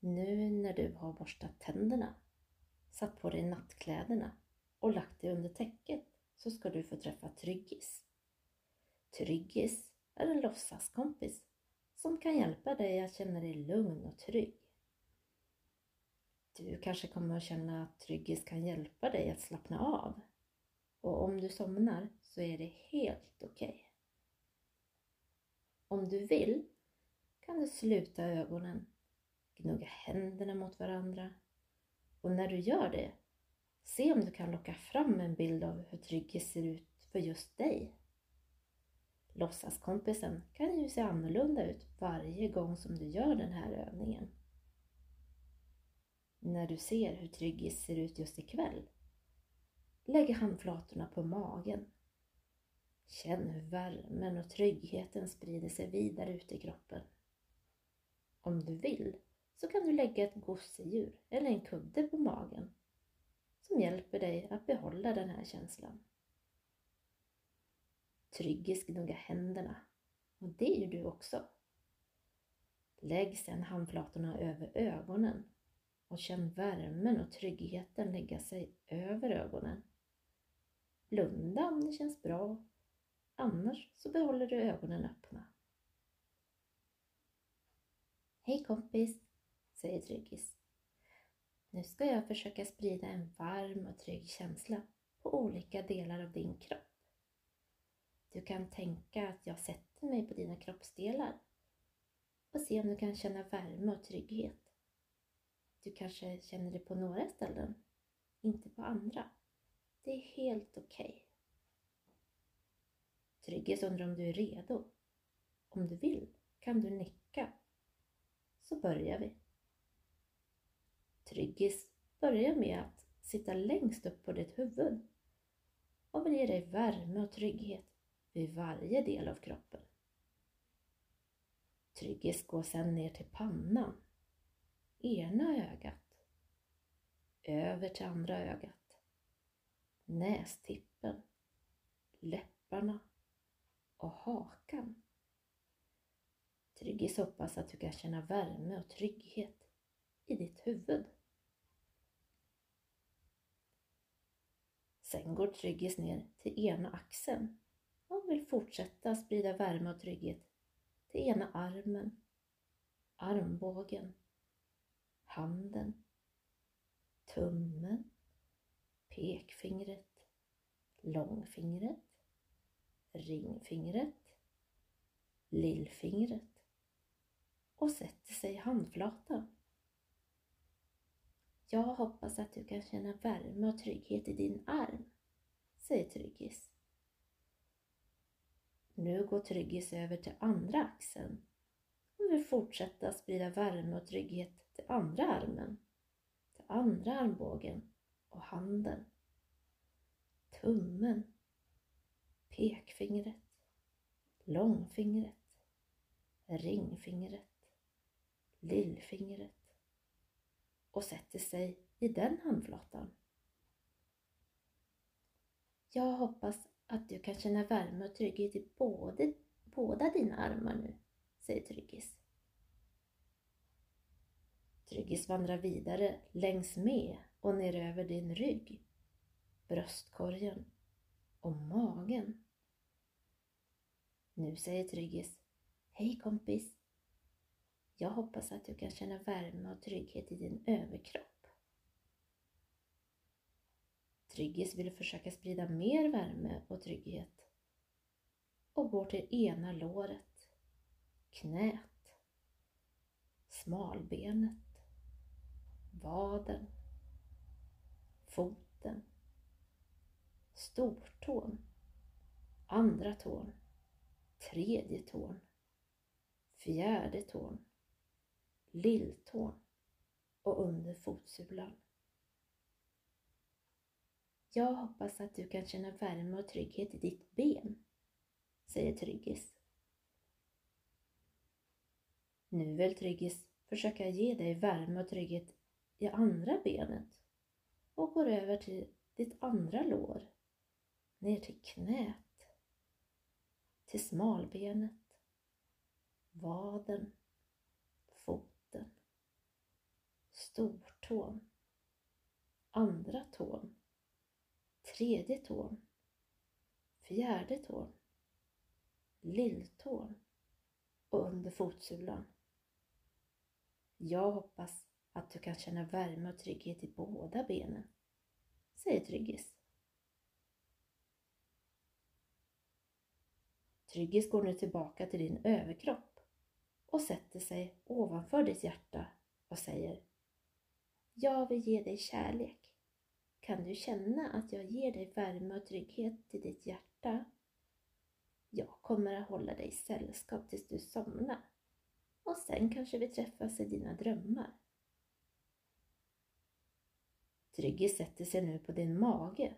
Nu när du har borstat tänderna, satt på dig nattkläderna och lagt dig under täcket så ska du få träffa Tryggis. Tryggis är en låtsaskompis som kan hjälpa dig att känna dig lugn och trygg. Du kanske kommer att känna att Tryggis kan hjälpa dig att slappna av. Och om du somnar så är det helt okej. Okay. Om du vill kan du sluta ögonen, gnugga händerna mot varandra och när du gör det, se om du kan locka fram en bild av hur Tryggis ser ut för just dig. Låtsaskompisen kan ju se annorlunda ut varje gång som du gör den här övningen. När du ser hur Tryggis ser ut just ikväll, lägg handflatorna på magen. Känn hur värmen och tryggheten sprider sig vidare ut i kroppen. Om du vill så kan du lägga ett gosedjur eller en kudde på magen som hjälper dig att behålla den här känslan. Tryggis gnugga händerna och det gör du också. Lägg sedan handflatorna över ögonen och känn värmen och tryggheten lägga sig över ögonen. Blunda om det känns bra, annars så behåller du ögonen öppna. Hej kompis, säger Tryggis. Nu ska jag försöka sprida en varm och trygg känsla på olika delar av din kropp. Du kan tänka att jag sätter mig på dina kroppsdelar och se om du kan känna värme och trygghet. Du kanske känner det på några ställen, inte på andra. Det är helt okej. Okay. Tryggis undrar om du är redo. Om du vill kan du nicka. Så börjar vi. Tryggis börjar med att sitta längst upp på ditt huvud och vill ge dig värme och trygghet vid varje del av kroppen. Tryggis går sedan ner till pannan ena ögat, över till andra ögat, nästippen, läpparna och hakan. Tryggis hoppas att du kan känna värme och trygghet i ditt huvud. Sen går Tryggis ner till ena axeln och vill fortsätta sprida värme och trygghet till ena armen, armbågen handen, tummen, pekfingret, långfingret, ringfingret, lillfingret och sätter sig i handflatan. Jag hoppas att du kan känna värme och trygghet i din arm, säger Tryggis. Nu går Tryggis över till andra axeln. Och vill fortsätta sprida värme och trygghet till andra armen, till andra armbågen och handen, tummen, pekfingret, långfingret, ringfingret, lillfingret och sätter sig i den handflatan. Jag hoppas att du kan känna värme och trygghet i både, båda dina armar nu, säger Tryggis. Tryggis vandrar vidare längs med och ner över din rygg, bröstkorgen och magen. Nu säger Tryggis Hej kompis! Jag hoppas att du kan känna värme och trygghet i din överkropp. Tryggis vill försöka sprida mer värme och trygghet. Och går till ena låret, knät, smalbenet, vaden, foten, stortån, andra tån, tredje tån, fjärde tån, lilltån och under fotsulan. Jag hoppas att du kan känna värme och trygghet i ditt ben, säger Tryggis. Nu vill Tryggis försöka ge dig värme och trygghet i andra benet och går över till ditt andra lår, ner till knät, till smalbenet, vaden, foten, stortån, andra tån, tredje tån, fjärde tån, lilltån. Och under fotsulan. Jag hoppas att du kan känna värme och trygghet i båda benen, säger Tryggis. Tryggis går nu tillbaka till din överkropp och sätter sig ovanför ditt hjärta och säger jag vill ge dig kärlek. Kan du känna att jag ger dig värme och trygghet till ditt hjärta? Jag kommer att hålla dig sällskap tills du somnar och sen kanske vi träffas i dina drömmar. Tryggis sätter sig nu på din mage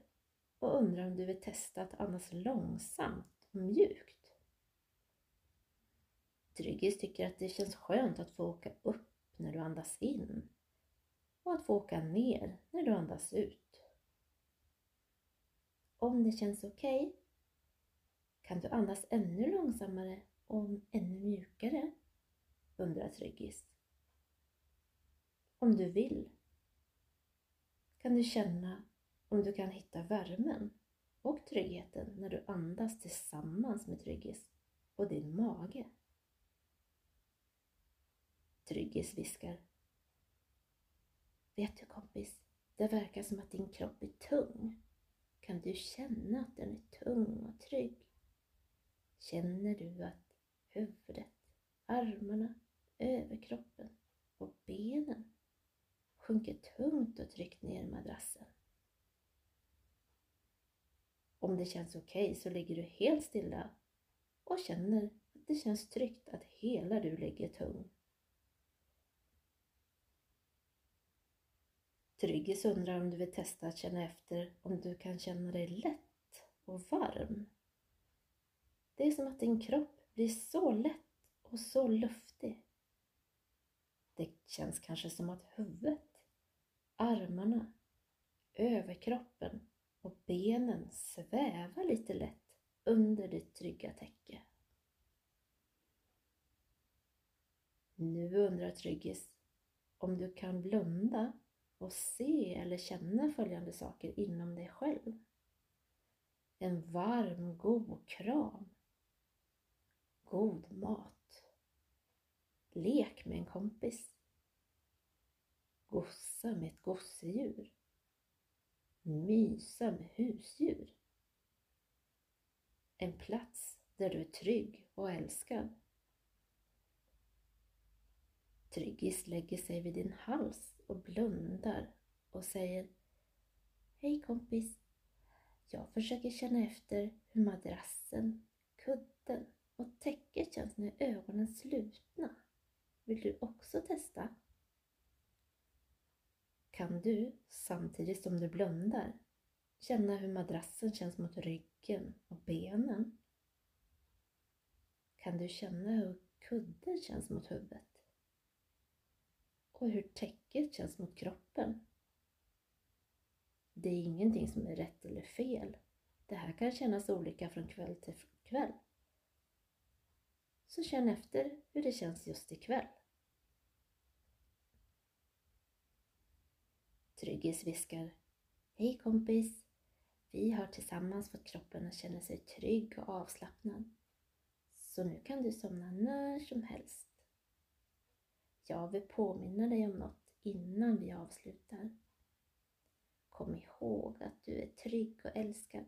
och undrar om du vill testa att andas långsamt och mjukt. Tryggis tycker att det känns skönt att få åka upp när du andas in och att få åka ner när du andas ut. Om det känns okej okay, kan du andas ännu långsammare och ännu mjukare? undrar Tryggis. Om du vill kan du känna om du kan hitta värmen och tryggheten när du andas tillsammans med Tryggis och din mage. Tryggis viskar. Vet du kompis, det verkar som att din kropp är tung. Kan du känna att den är tung och trygg? Känner du att huvudet, armarna, överkroppen och benen sjunker tungt och tryggt ner i madrassen? Om det känns okej okay, så ligger du helt stilla och känner att det känns tryggt att hela du ligger tung Tryggis undrar om du vill testa att känna efter om du kan känna dig lätt och varm. Det är som att din kropp blir så lätt och så luftig. Det känns kanske som att huvudet, armarna, överkroppen och benen svävar lite lätt under ditt trygga täcke. Nu undrar Tryggis om du kan blunda och se eller känna följande saker inom dig själv. En varm, god kram. God mat. Lek med en kompis. Gossa med ett gosedjur. Mysa med husdjur. En plats där du är trygg och älskad. Tryggis lägger sig vid din hals och blundar och säger Hej kompis! Jag försöker känna efter hur madrassen, kudden och täcket känns när ögonen är slutna. Vill du också testa? Kan du, samtidigt som du blundar, känna hur madrassen känns mot ryggen och benen? Kan du känna hur kudden känns mot huvudet? Och hur täcket känns mot kroppen. Det är ingenting som är rätt eller fel. Det här kan kännas olika från kväll till kväll. Så känn efter hur det känns just ikväll. Tryggis viskar Hej kompis! Vi har tillsammans fått kroppen att känna sig trygg och avslappnad. Så nu kan du somna när som helst. Jag vill påminna dig om något innan vi avslutar. Kom ihåg att du är trygg och älskad.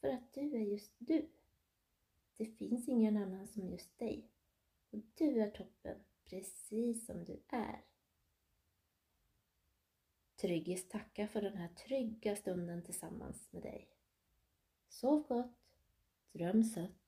För att du är just du. Det finns ingen annan som just dig. Och du är toppen, precis som du är. Tryggis tackar för den här trygga stunden tillsammans med dig. Sov gott, dröm sött